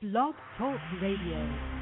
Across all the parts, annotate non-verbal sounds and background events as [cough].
Blog Talk Radio.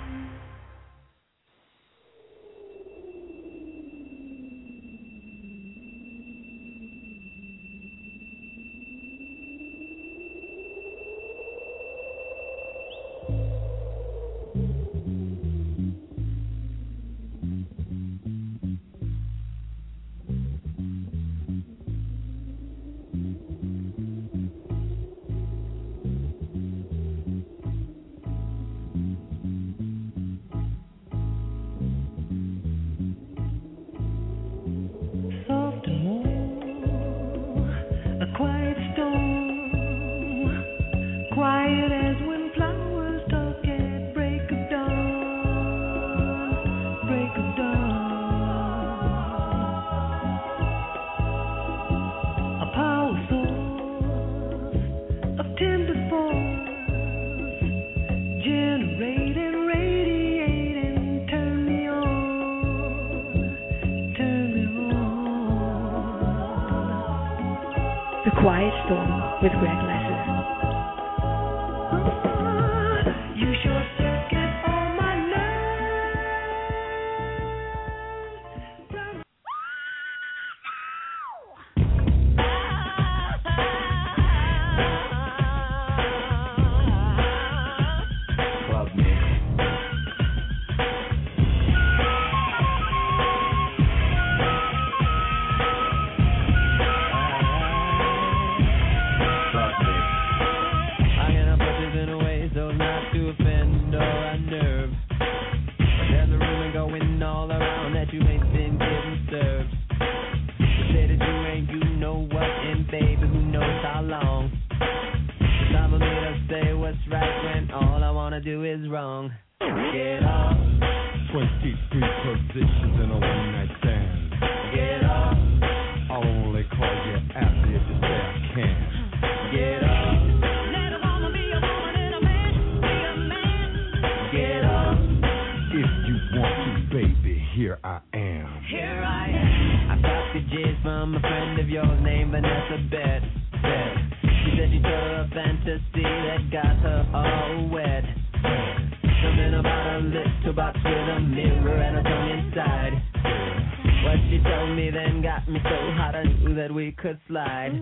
Am. Here I am. I got the jizz from a friend of yours named Vanessa Bet. Bet. She said she told her a fantasy that got her all wet. Something about a little box with a mirror and a tongue inside. What she told me then got me so hot I knew that we could slide.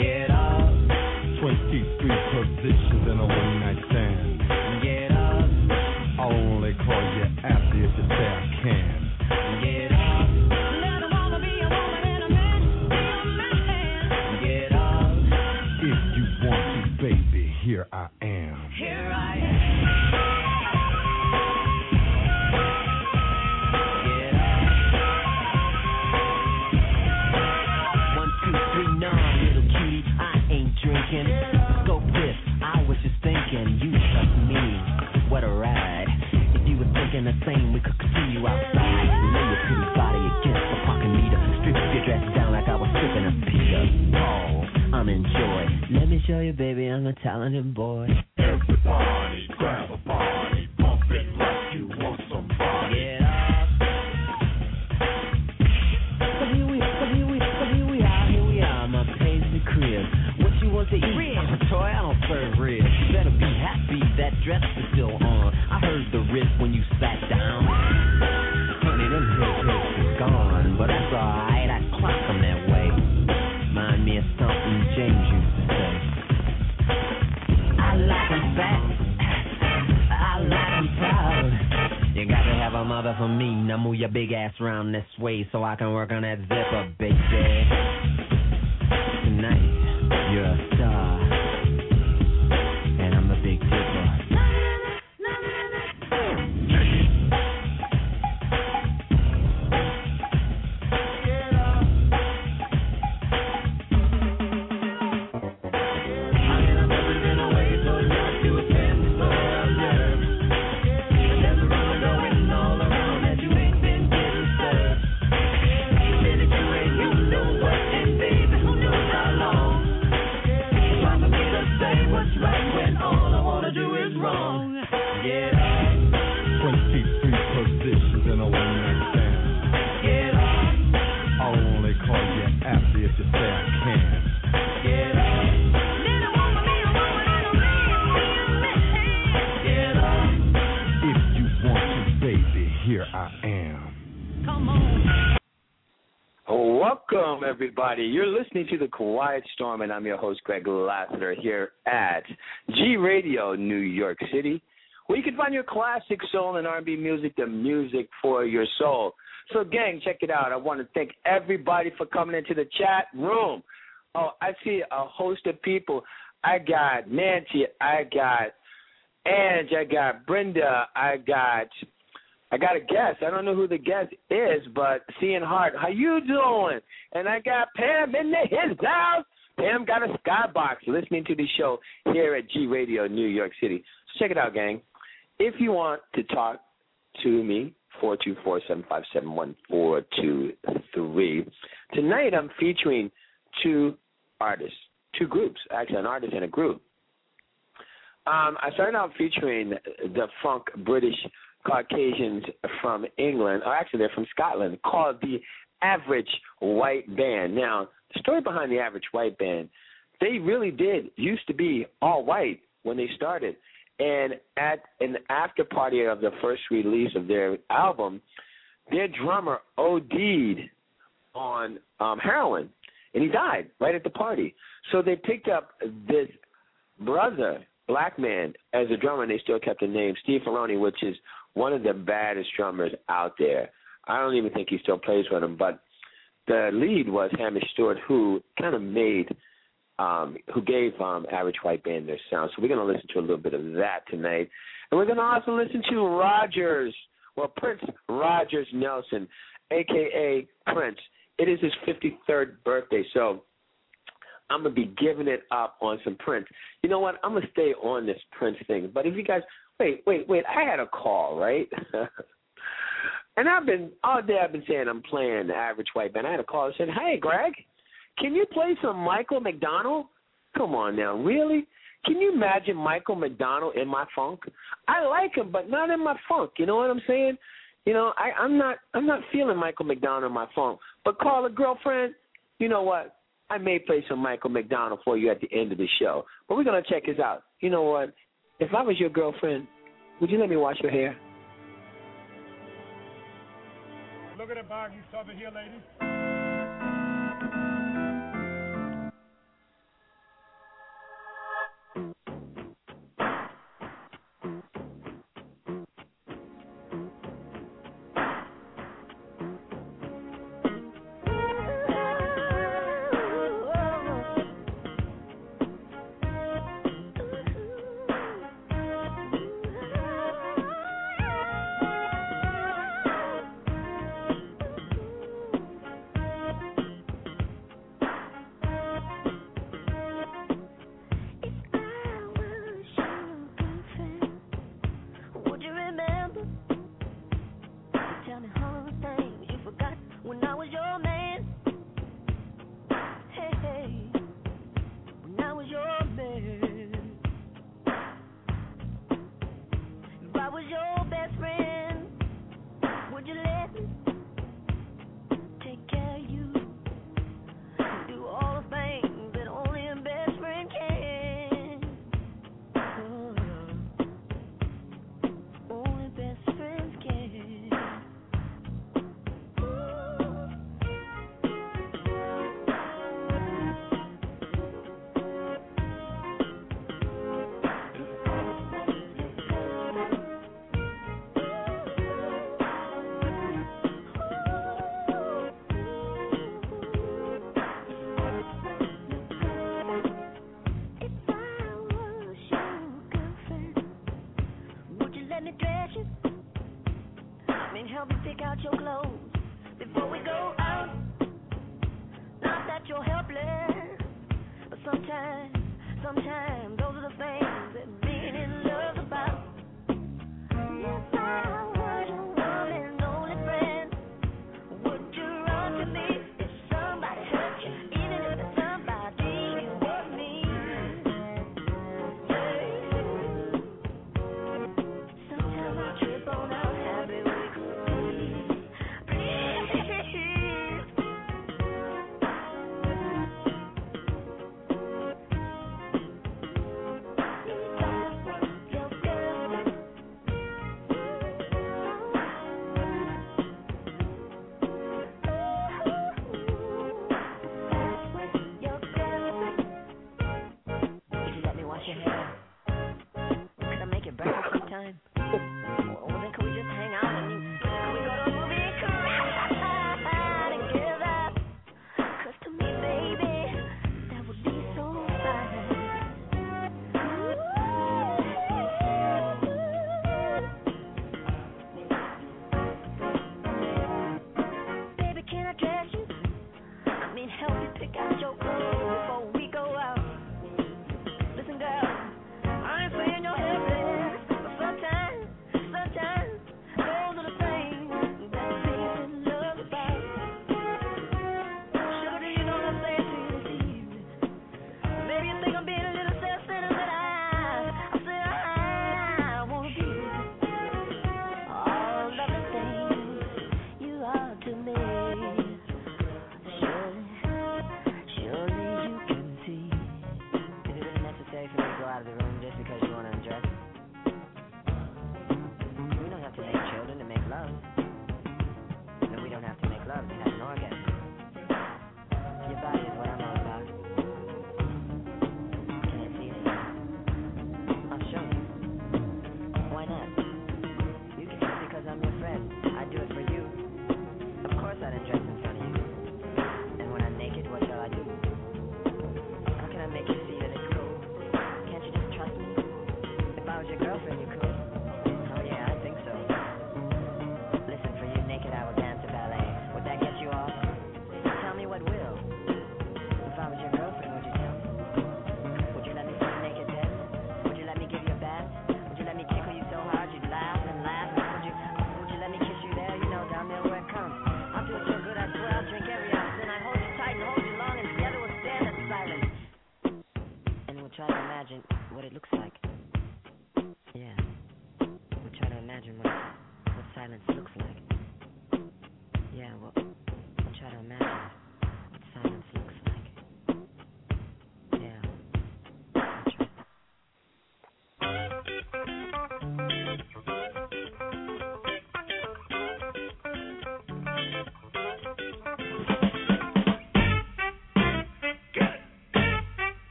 Get up. 23 positions in a one night stand. get up. I'll only call you after if you say I can. Show you, baby, I'm a talented boy. Everybody grab a body, pump it like you want somebody. Get up. So here we, so here we, so here we are, here we are, my paisley crib. What you want to eat? I'm a toy, I don't serve ribs. You better be happy that dress is still on. I heard the riff when you sat mother for me. Now move your big ass round this way so I can work on that zipper, baby. Tonight, you're everybody. You're listening to The Quiet Storm, and I'm your host, Greg Lassiter, here at G Radio, New York City, where you can find your classic soul and R&B music, the music for your soul. So, gang, check it out. I want to thank everybody for coming into the chat room. Oh, I see a host of people. I got Nancy. I got Ange. I got Brenda. I got I got a guest. I don't know who the guest is, but Seeing Heart, how you doing? And I got Pam in the his house. Pam got a skybox listening to the show here at G Radio New York City. So check it out, gang. If you want to talk to me, four two four seven five seven one four two three. Tonight I'm featuring two artists, two groups, actually an artist and a group. Um, I started out featuring the funk British Caucasians from England, or actually they're from Scotland, called the Average White Band. Now, the story behind the Average White Band, they really did used to be all white when they started. And at an after party of the first release of their album, their drummer OD'd on um, heroin, and he died right at the party. So they picked up this brother, black man, as a drummer, and they still kept the name Steve Ferrone, which is one of the baddest drummers out there. I don't even think he still plays with him, but the lead was Hamish Stewart, who kind of made, um, who gave um, Average White Band their sound. So we're going to listen to a little bit of that tonight, and we're going to also listen to Rogers, well Prince Rogers Nelson, aka Prince. It is his 53rd birthday, so I'm gonna be giving it up on some Prince. You know what? I'm gonna stay on this Prince thing. But if you guys wait, wait, wait, I had a call, right? [laughs] and I've been all day I've been saying I'm playing the average white man. I had a call that said, Hey Greg, can you play some Michael McDonald? Come on now, really? Can you imagine Michael McDonald in my funk? I like him, but not in my funk. You know what I'm saying? You know, I, I'm not I'm not feeling Michael McDonald in my funk. But call a girlfriend, you know what? I may play some Michael McDonald for you at the end of the show. But we're gonna check this out. You know what? If I was your girlfriend, would you let me wash your hair? Look at the bag you saw here, ladies.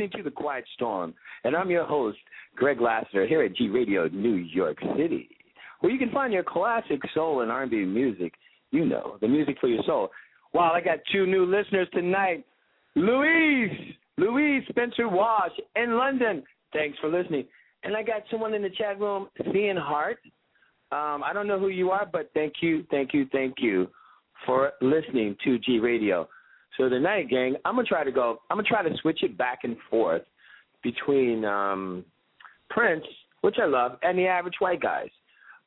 Listening to The Quiet Storm, and I'm your host, Greg Lassiter, here at G Radio New York City, where you can find your classic soul and R&B music. You know, the music for your soul. Wow, I got two new listeners tonight. Louise, Louise Spencer Wash in London. Thanks for listening. And I got someone in the chat room, Seeing Heart. Um, I don't know who you are, but thank you, thank you, thank you for listening to G Radio. So tonight, gang, I'm gonna try to go. I'm gonna try to switch it back and forth between um, Prince, which I love, and the average white guys.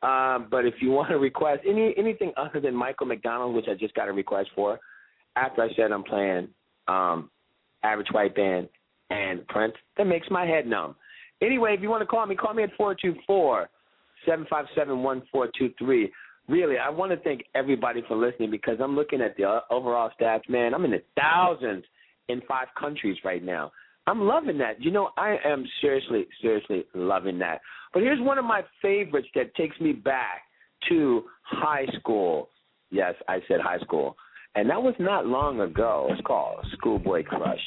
Um, but if you want to request any anything other than Michael McDonald, which I just got a request for, after I said I'm playing um, average white band and Prince, that makes my head numb. Anyway, if you want to call me, call me at four two four seven five seven one four two three really, I want to thank everybody for listening because I'm looking at the uh, overall stats, man. I'm in the thousands in five countries right now. I'm loving that. You know, I am seriously, seriously loving that. But here's one of my favorites that takes me back to high school. Yes, I said high school. And that was not long ago. It's called Schoolboy Crush.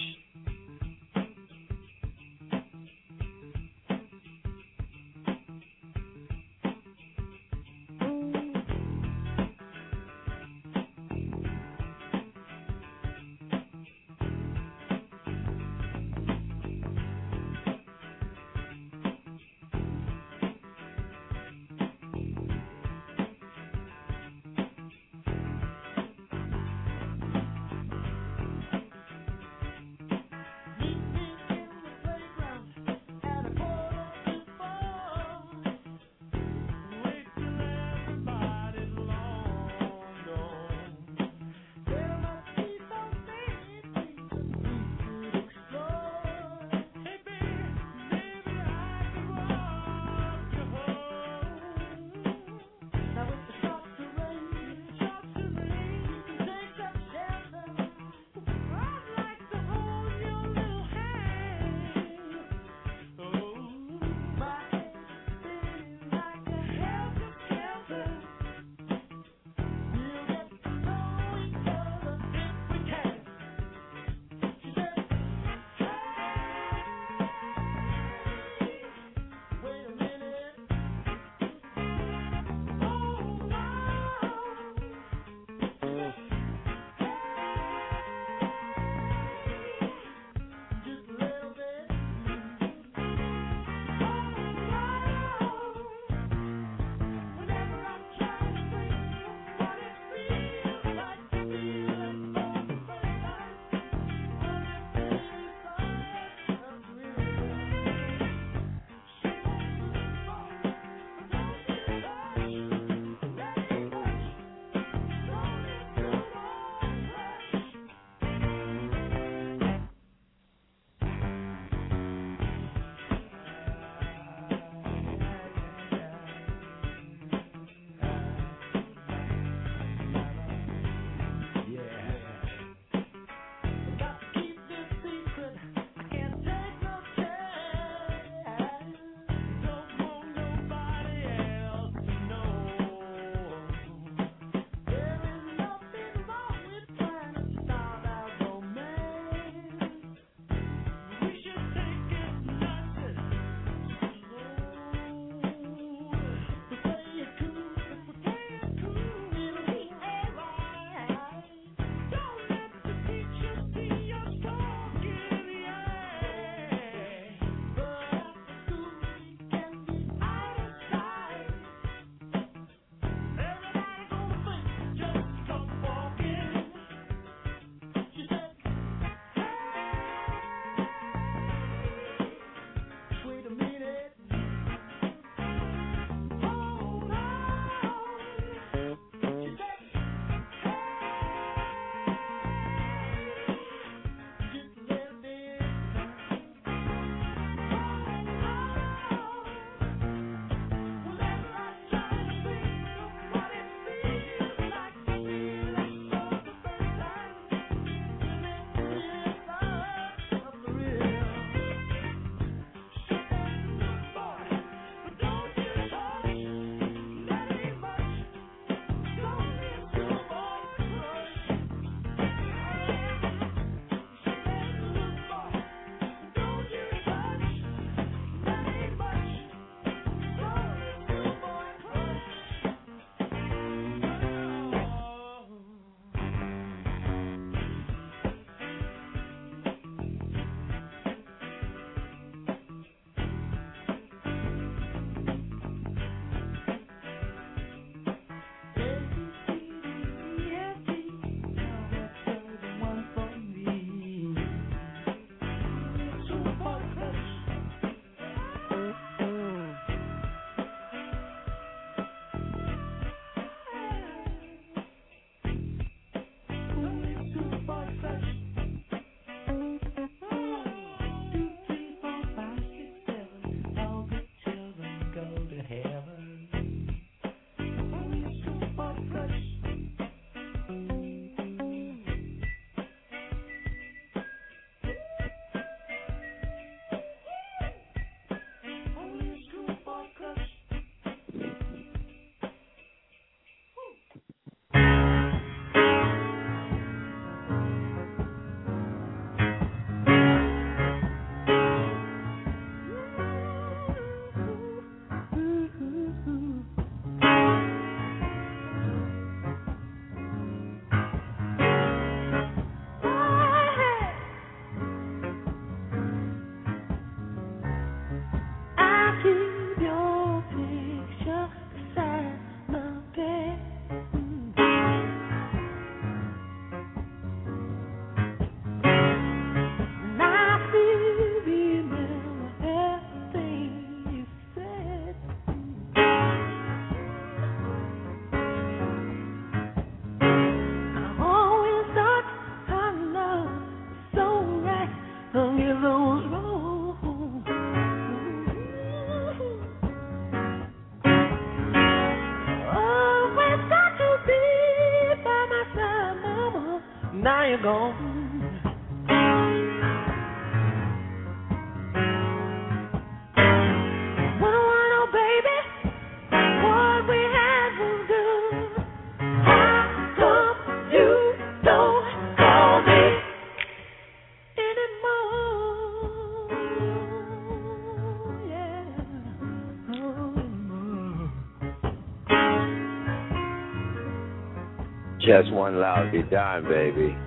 Just one lousy dime, baby.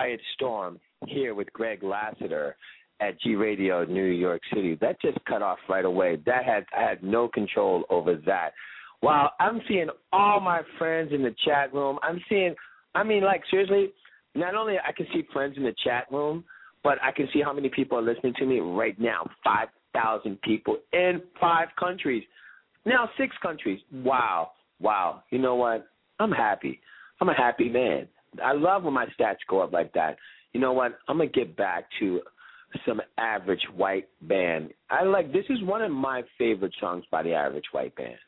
Quiet Storm here with Greg Lassiter at G Radio New York City. That just cut off right away. That had I had no control over that. Wow, I'm seeing all my friends in the chat room. I'm seeing I mean like seriously, not only I can see friends in the chat room, but I can see how many people are listening to me right now. 5,000 people in 5 countries. Now 6 countries. Wow. Wow. You know what? I'm happy. I'm a happy man. I love when my stats go up like that. You know what? I'm gonna get back to some average white band. I like this is one of my favorite songs by the average white band.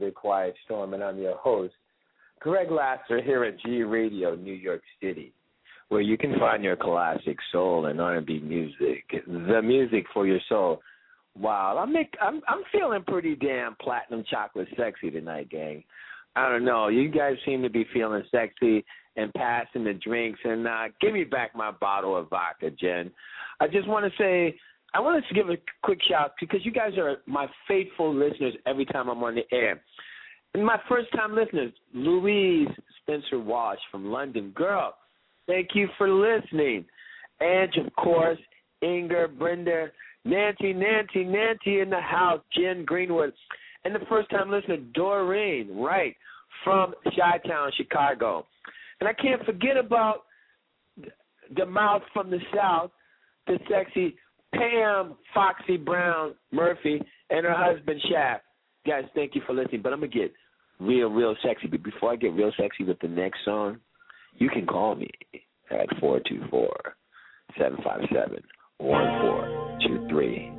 The Quiet Storm, and I'm your host, Greg Lassiter, here at G Radio, New York City, where you can find your classic soul and R&B music, the music for your soul. Wow, I'm make, I'm I'm feeling pretty damn platinum chocolate sexy tonight, gang. I don't know. You guys seem to be feeling sexy and passing the drinks, and uh, give me back my bottle of vodka, Jen. I just want to say I wanted to give a quick shout because you guys are my faithful listeners every time I'm on the air. And my first time listeners, Louise Spencer Walsh from London. Girl, thank you for listening. And of course, Inger, Brenda, Nancy, Nancy, Nancy in the house, Jen Greenwood. And the first time listener, Doreen, right, from Chi Town, Chicago. And I can't forget about the mouth from the South, the sexy Pam Foxy Brown Murphy and her husband Shaq. Guys, thank you for listening. But I'm gonna get real, real sexy. But before I get real sexy with the next song, you can call me at four two four seven five seven one four two three.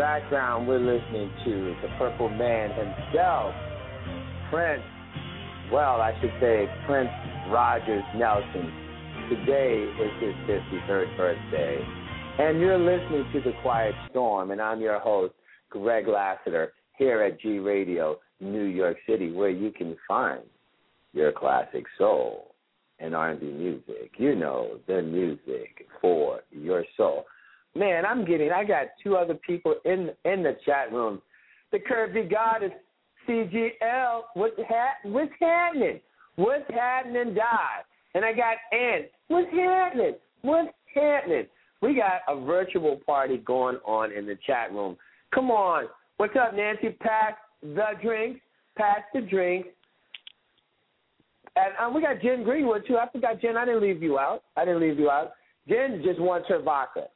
Background, we're listening to the Purple Man himself, Prince. Well, I should say Prince Rogers Nelson. Today is his 53rd birthday. And you're listening to The Quiet Storm, and I'm your host, Greg Lassiter, here at G Radio, New York City, where you can find your classic soul and R&B music. You know, the music for your soul. Man, I'm getting. I got two other people in in the chat room. The Curvy Goddess, CGL. What's ha- What's happening? What's happening, Die? And I got Ann. What's happening? What's happening? We got a virtual party going on in the chat room. Come on. What's up, Nancy? Pass the drinks. Pass the drinks. And um, we got Jen Greenwood too. I forgot Jen. I didn't leave you out. I didn't leave you out. Jen just wants her vodka.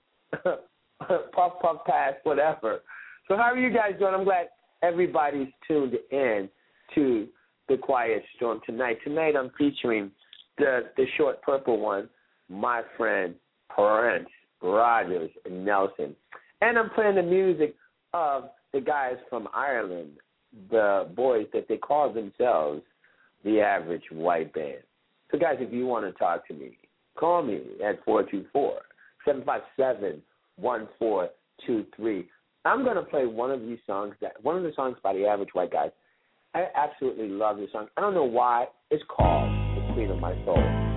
Puff, puff, pass, whatever. So how are you guys doing? I'm glad everybody's tuned in to the Quiet Storm tonight. Tonight I'm featuring the the short purple one, my friend Prince Rogers Nelson, and I'm playing the music of the guys from Ireland, the boys that they call themselves the Average White Band. So guys, if you want to talk to me, call me at four two four seven five seven one four two three. I'm gonna play one of these songs that one of the songs by the average white guys. I absolutely love this song. I don't know why. It's called The Queen of My Soul.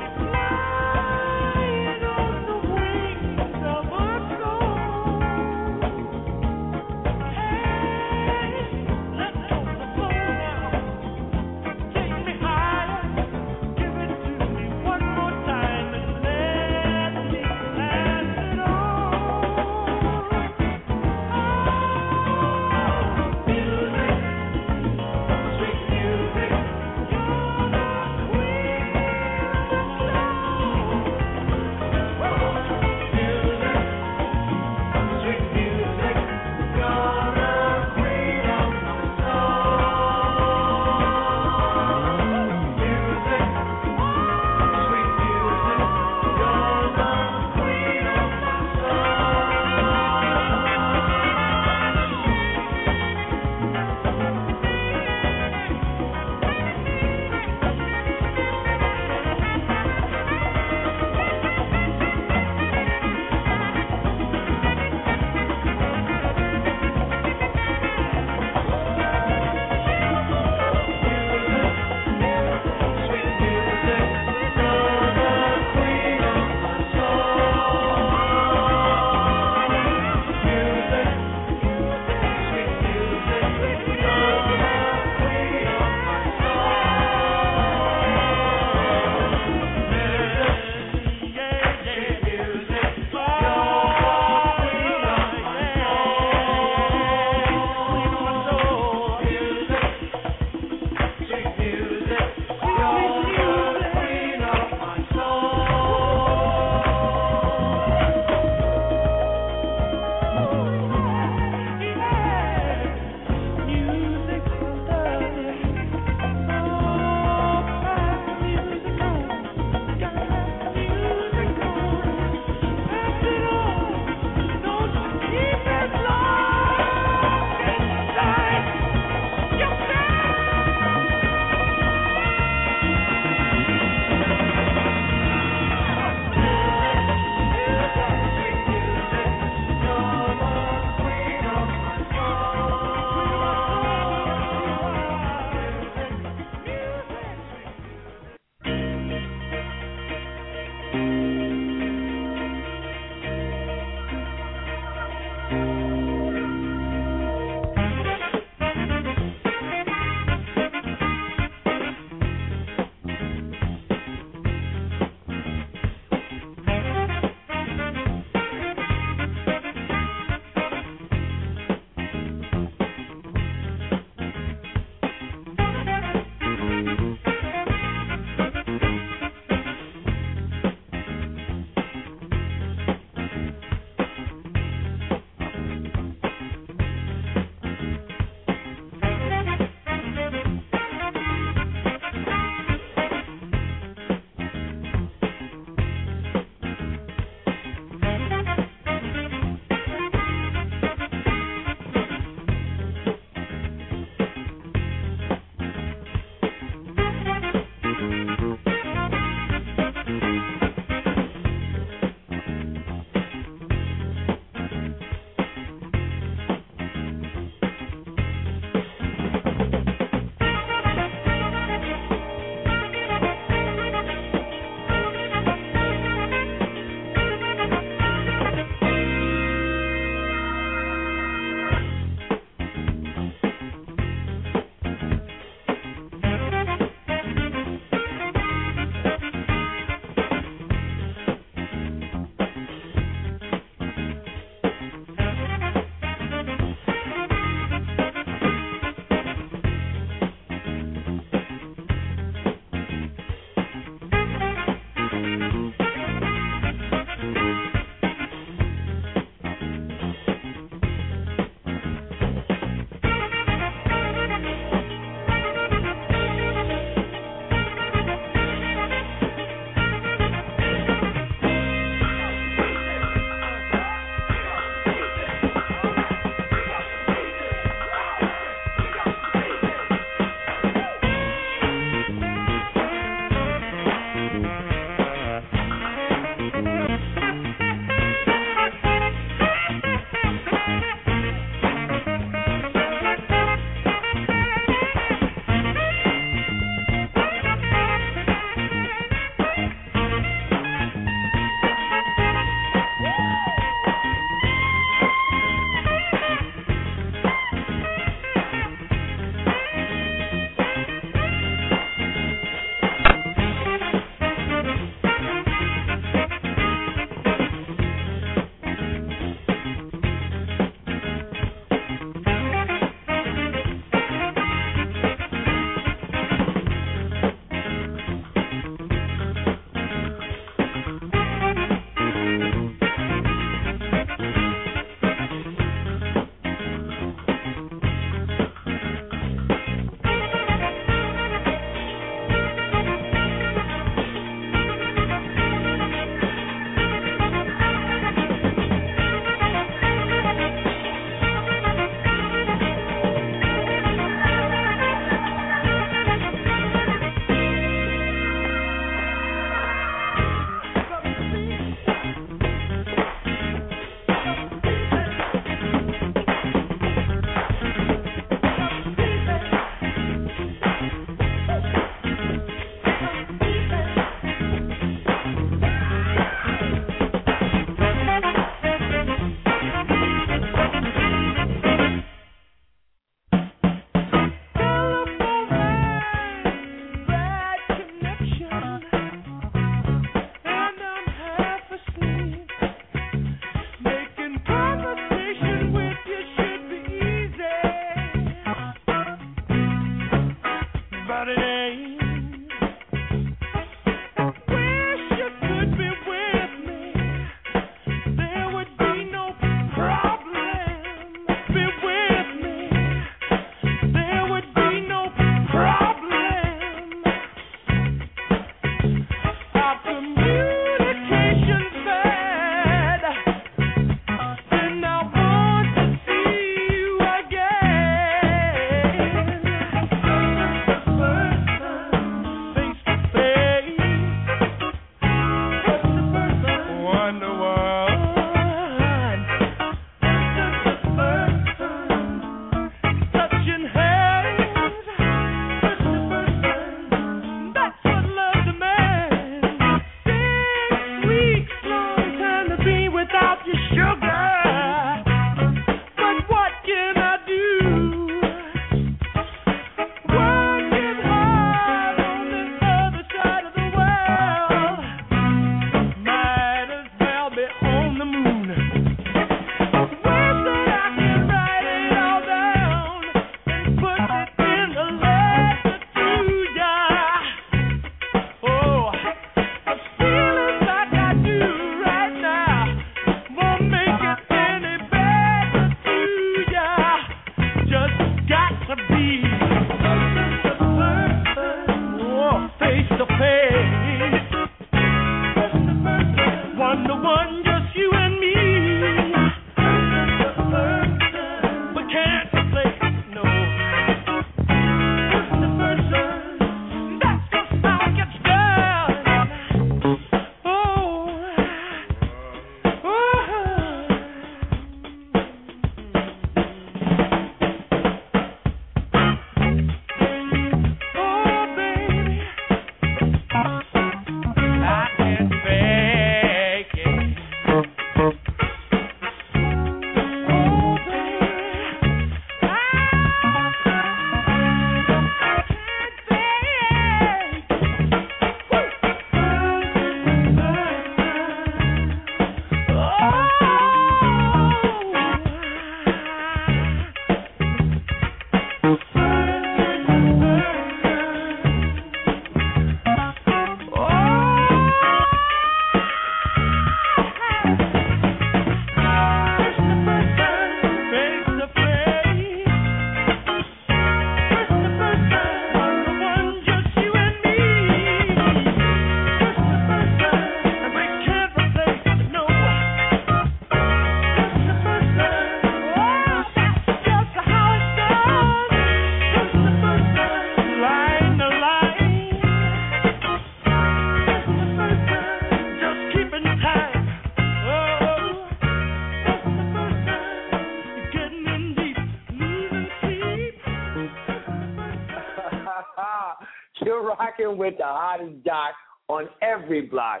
Ah, with the hottest doc on every block.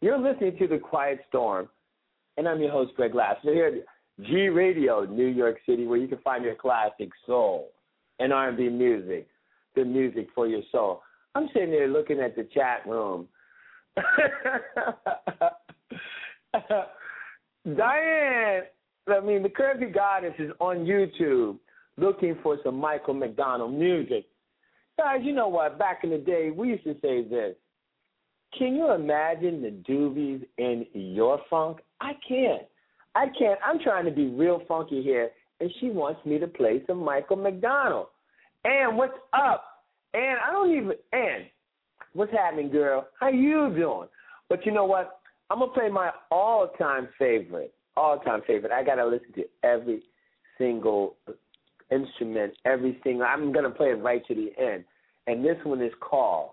You're listening to The Quiet Storm, and I'm your host, Greg Lassiter, here at G Radio, New York City, where you can find your classic soul and R&B music, the music for your soul. I'm sitting there looking at the chat room. [laughs] Diane, I mean, the Curvy Goddess is on YouTube looking for some Michael McDonald music. Guys, you know what? Back in the day, we used to say this. Can you imagine the doobies in your funk? I can't. I can't. I'm trying to be real funky here, and she wants me to play some Michael McDonald. And what's up? And I don't even. And what's happening, girl? How you doing? But you know what? I'm gonna play my all-time favorite. All-time favorite. I gotta listen to every single instrument, everything. I'm gonna play it right to the end. And this one is called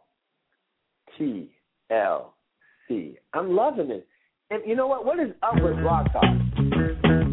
T L C. I'm loving it. And you know what? What is up with Rock Talk?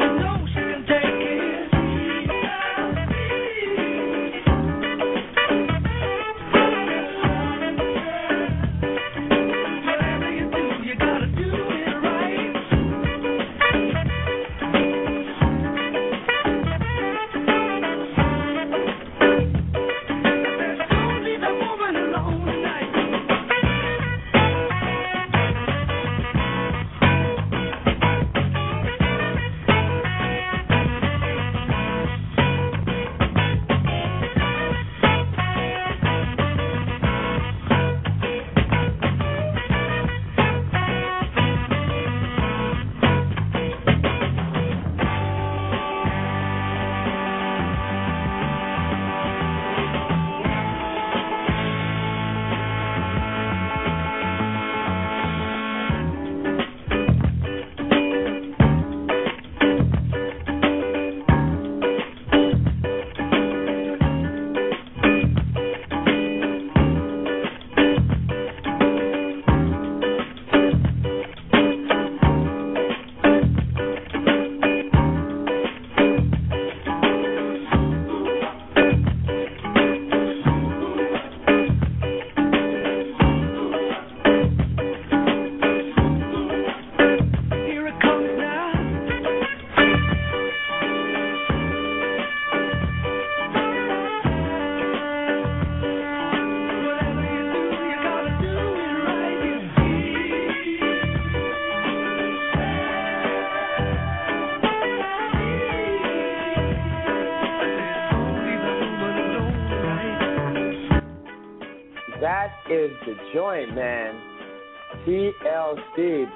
no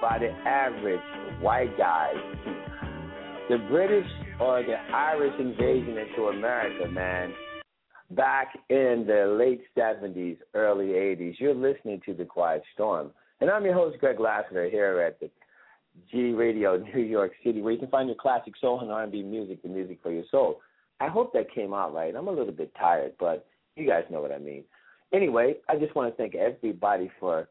by the average white guy. The British or the Irish invasion into America, man. Back in the late 70s, early 80s. You're listening to The Quiet Storm. And I'm your host, Greg Lassiter, here at the G Radio, New York City, where you can find your classic soul and R&B music, the music for your soul. I hope that came out right. I'm a little bit tired, but you guys know what I mean. Anyway, I just want to thank everybody for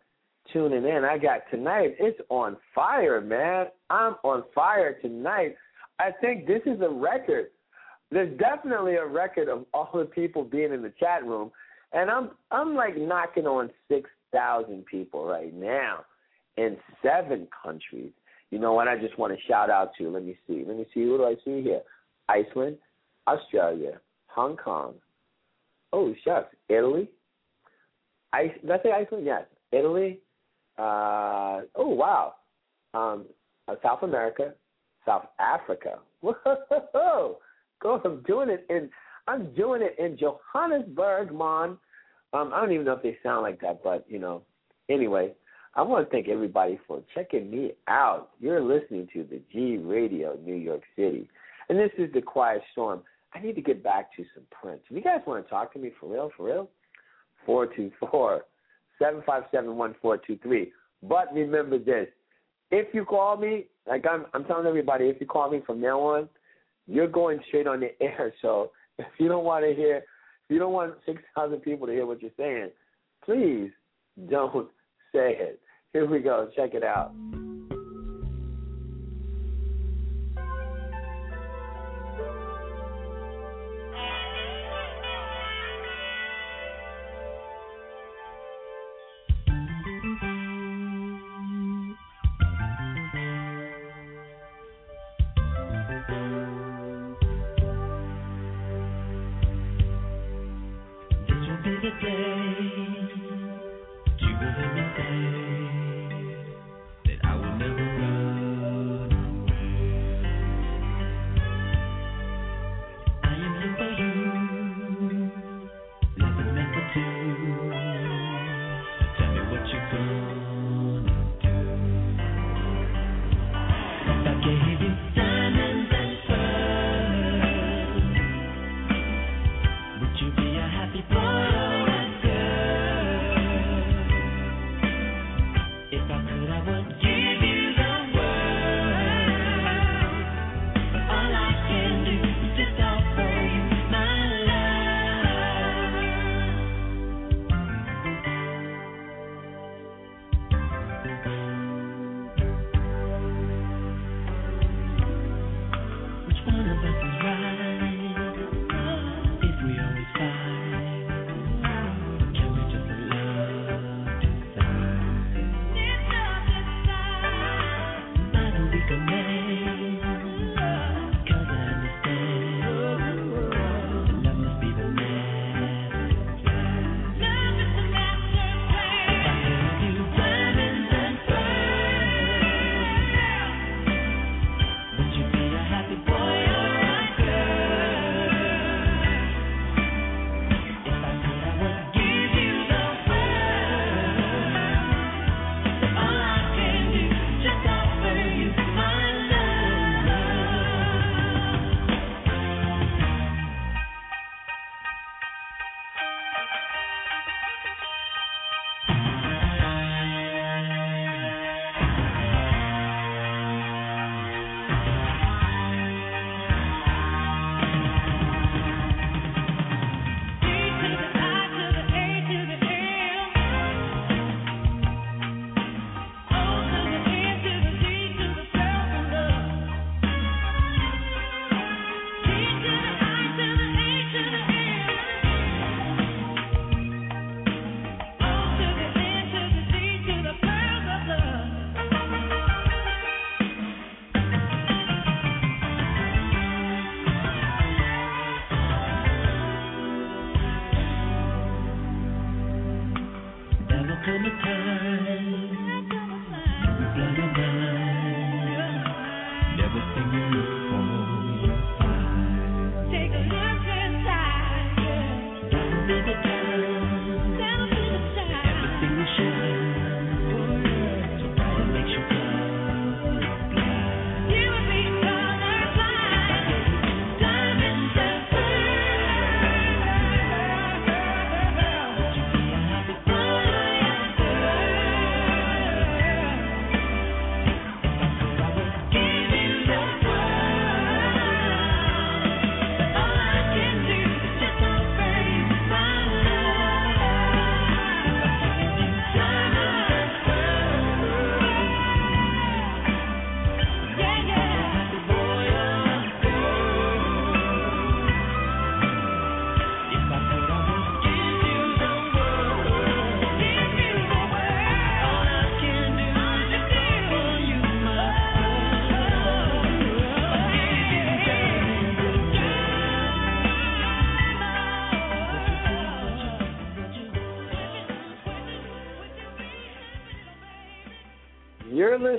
tuning in. I got tonight. It's on fire, man. I'm on fire tonight. I think this is a record. There's definitely a record of all the people being in the chat room, and I'm I'm like knocking on six thousand people right now in seven countries. You know what? I just want to shout out to. Let me see. Let me see. What do I see here? Iceland, Australia, Hong Kong. Oh shucks, Italy. I say Iceland? Yes, Italy. Uh, oh wow, um, uh, South America, South Africa. [laughs] Whoa, go! I'm doing it in. I'm doing it in Johannesburg, man. Um, I don't even know if they sound like that, but you know. Anyway, I want to thank everybody for checking me out. You're listening to the G Radio New York City, and this is the Quiet Storm. I need to get back to some Prince. If you guys want to talk to me for real, for real, four two four seven five seven one four two three. But remember this: if you call me, like I'm, I'm telling everybody, if you call me from now on, you're going straight on the air. So if you don't want to hear, if you don't want six thousand people to hear what you're saying, please don't say it. Here we go. Check it out.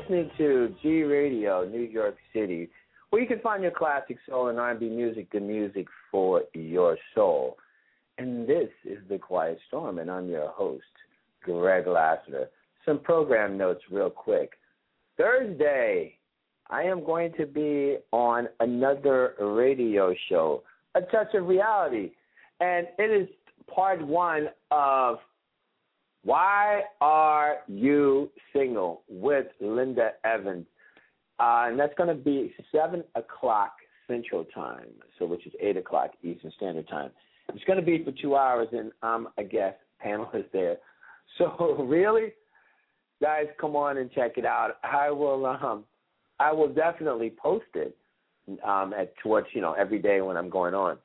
Listening to G Radio, New York City, where you can find your classic soul and R&B music, the music for your soul. And this is The Quiet Storm, and I'm your host, Greg Lassiter. Some program notes real quick. Thursday, I am going to be on another radio show, A Touch of Reality. And it is part one of Why Are You Single with Linda Evans. Uh, and that's going to be 7 o'clock Central Time, so which is 8 o'clock Eastern Standard Time. It's going to be for two hours, and I'm a guest panelist there. [laughs] So really, guys, come on and check it out. I will, um, I will definitely post it um, at towards you know every day when I'm going on.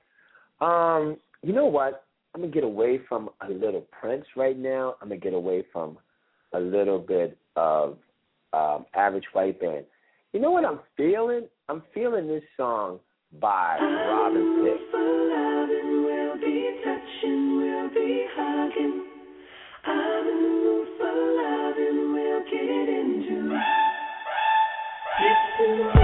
Um, you know what? I'm gonna get away from a little Prince right now. I'm gonna get away from a little bit of um, average white band. You know what I'm feeling? I'm feeling this song by Robin Thicke. Spin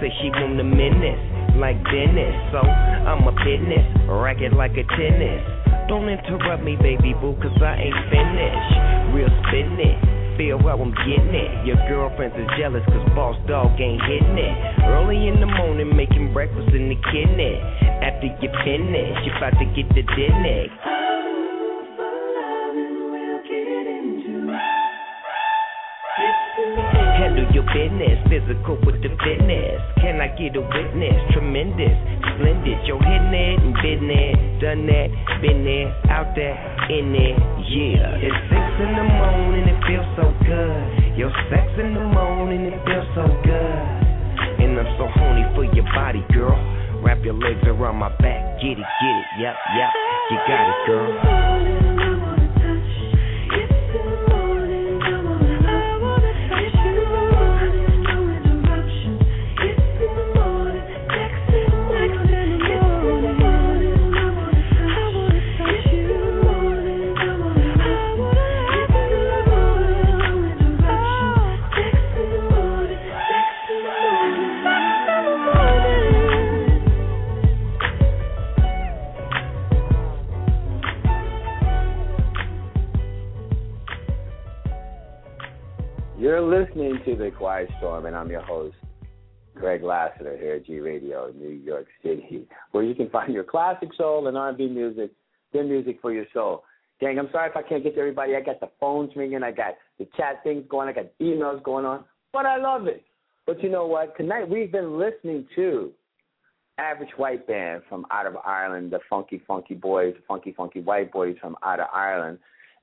say she want a menace, like Dennis. So I'm a business, racket like a tennis. Don't interrupt me, baby boo, cause I ain't finished. Real spin it, feel how I'm getting it. Your girlfriends is jealous cause boss dog ain't hitting it. Early in the morning, making breakfast in the kitchen. After you finish, you about to get the dinner. Business, physical with the fitness. Can I get a witness? Tremendous, splendid. You're hitting it and been done that, been there, out there, in there, yeah. It's six in the morning, it feels so good. Your sex in the morning, it feels so good. And I'm so horny for your body, girl. Wrap your legs around my back, get it, get it, yep, yep. You got it, girl. Storm, and I'm your host, Greg Lassiter, here at G Radio, New York City, where you can find your classic soul and R&B music, good music for your soul. Gang, I'm sorry if I can't get to everybody. I got the phones ringing, I got the chat things going, I got emails going on, but I love it. But you know what? Tonight we've been listening to Average White Band from out of Ireland, the Funky Funky Boys, Funky Funky White Boys from out of Ireland,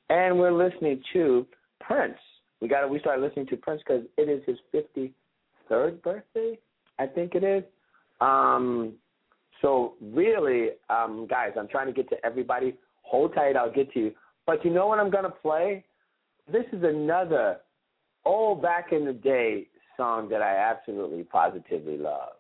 and we're listening to Prince. We got we started listening to Prince because it is his 53rd birthday, I think it is. Um, so really, um, guys, I'm trying to get to everybody. Hold tight, I'll get to you. But you know what I'm gonna play? This is another old back in the day song that I absolutely positively love.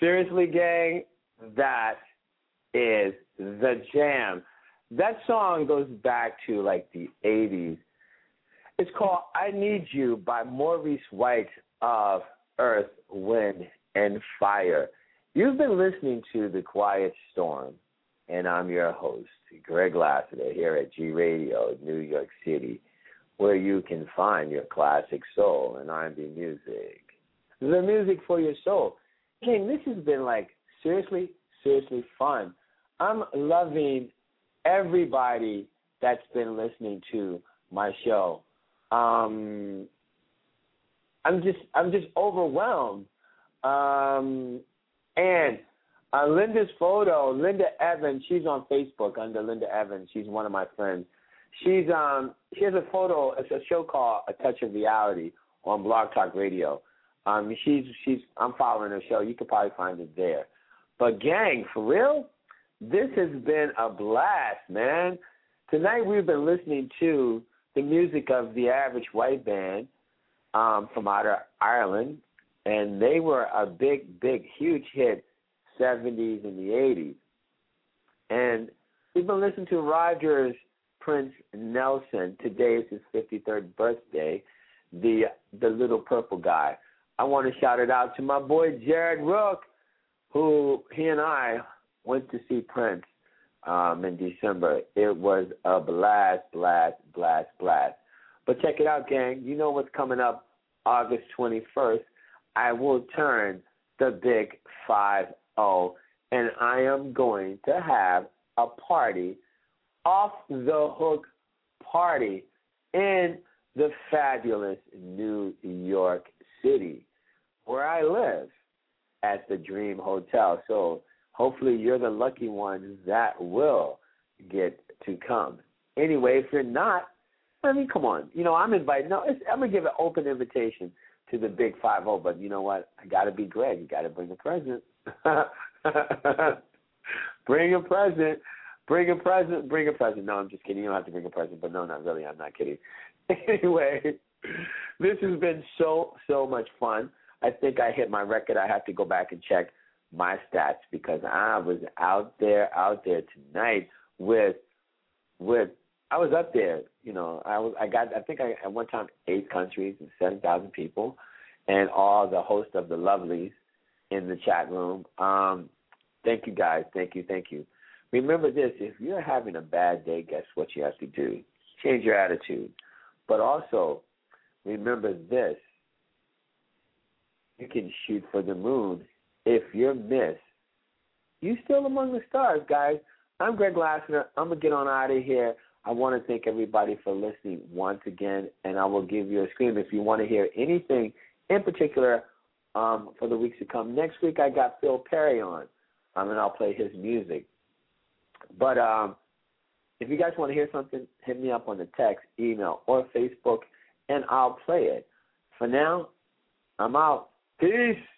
Seriously, gang, that is the jam. That song goes back to like the 80s. It's called I Need You by Maurice White of Earth, Wind, and Fire. You've been listening to The Quiet Storm, and I'm your host, Greg Lassiter, here at G Radio, New York City, where you can find your classic soul and R&B music. The music for your soul. King, this has been like seriously, seriously fun. I'm loving everybody that's been listening to my show. Um, I'm just I'm just overwhelmed. Um, and uh, Linda's photo, Linda Evans, she's on Facebook under Linda Evans. She's one of my friends. She's um she has a photo. It's a show called A Touch of Reality on Blog Talk Radio. Um, she's she's I'm following her show. You could probably find it there. But gang, for real, this has been a blast, man. Tonight we've been listening to the music of the Average White Band um, from out of Ireland, and they were a big, big, huge hit, 70s and the 80s. And we've been listening to Rogers Prince Nelson. Today is his 53rd birthday. The the little purple guy. I want to shout it out to my boy Jared Rook, who he and I went to see Prince um, in December. It was a blast, blast, blast, blast. But check it out, gang. You know what's coming up August 21st. I will turn the big 5 0, and I am going to have a party, off the hook party, in the fabulous New York City, where I live at the Dream Hotel. So hopefully you're the lucky ones that will get to come. Anyway, if you're not, I mean, come on. You know, I'm invited. No, I'm gonna give an open invitation to the Big Five Zero. But you know what? I got to be Greg. You got to bring a present. [laughs] bring a present. Bring a present. Bring a present. No, I'm just kidding. You don't have to bring a present. But no, not really. I'm not kidding. [laughs] Anyway, this has been so so much fun. I think I hit my record. I have to go back and check my stats because I was out there, out there tonight with, with. I was up there. You know, I was. I got. I think I at one time eight countries and seven thousand people, and all the host of the lovelies in the chat room. Um, thank you guys. Thank you. Thank you. Remember this: if you're having a bad day, guess what you have to do? Change your attitude. But also, remember this: you can shoot for the moon if you're missed, you still among the stars, guys. I'm Greg Lassiter. I'm gonna get on out of here. I want to thank everybody for listening once again, and I will give you a scream if you want to hear anything in particular um, for the weeks to come. Next week I got Phil Perry on, um, and I'll play his music. But um, if you guys want to hear something, hit me up on the text, email, or Facebook, and I'll play it. For now, I'm out. Peace.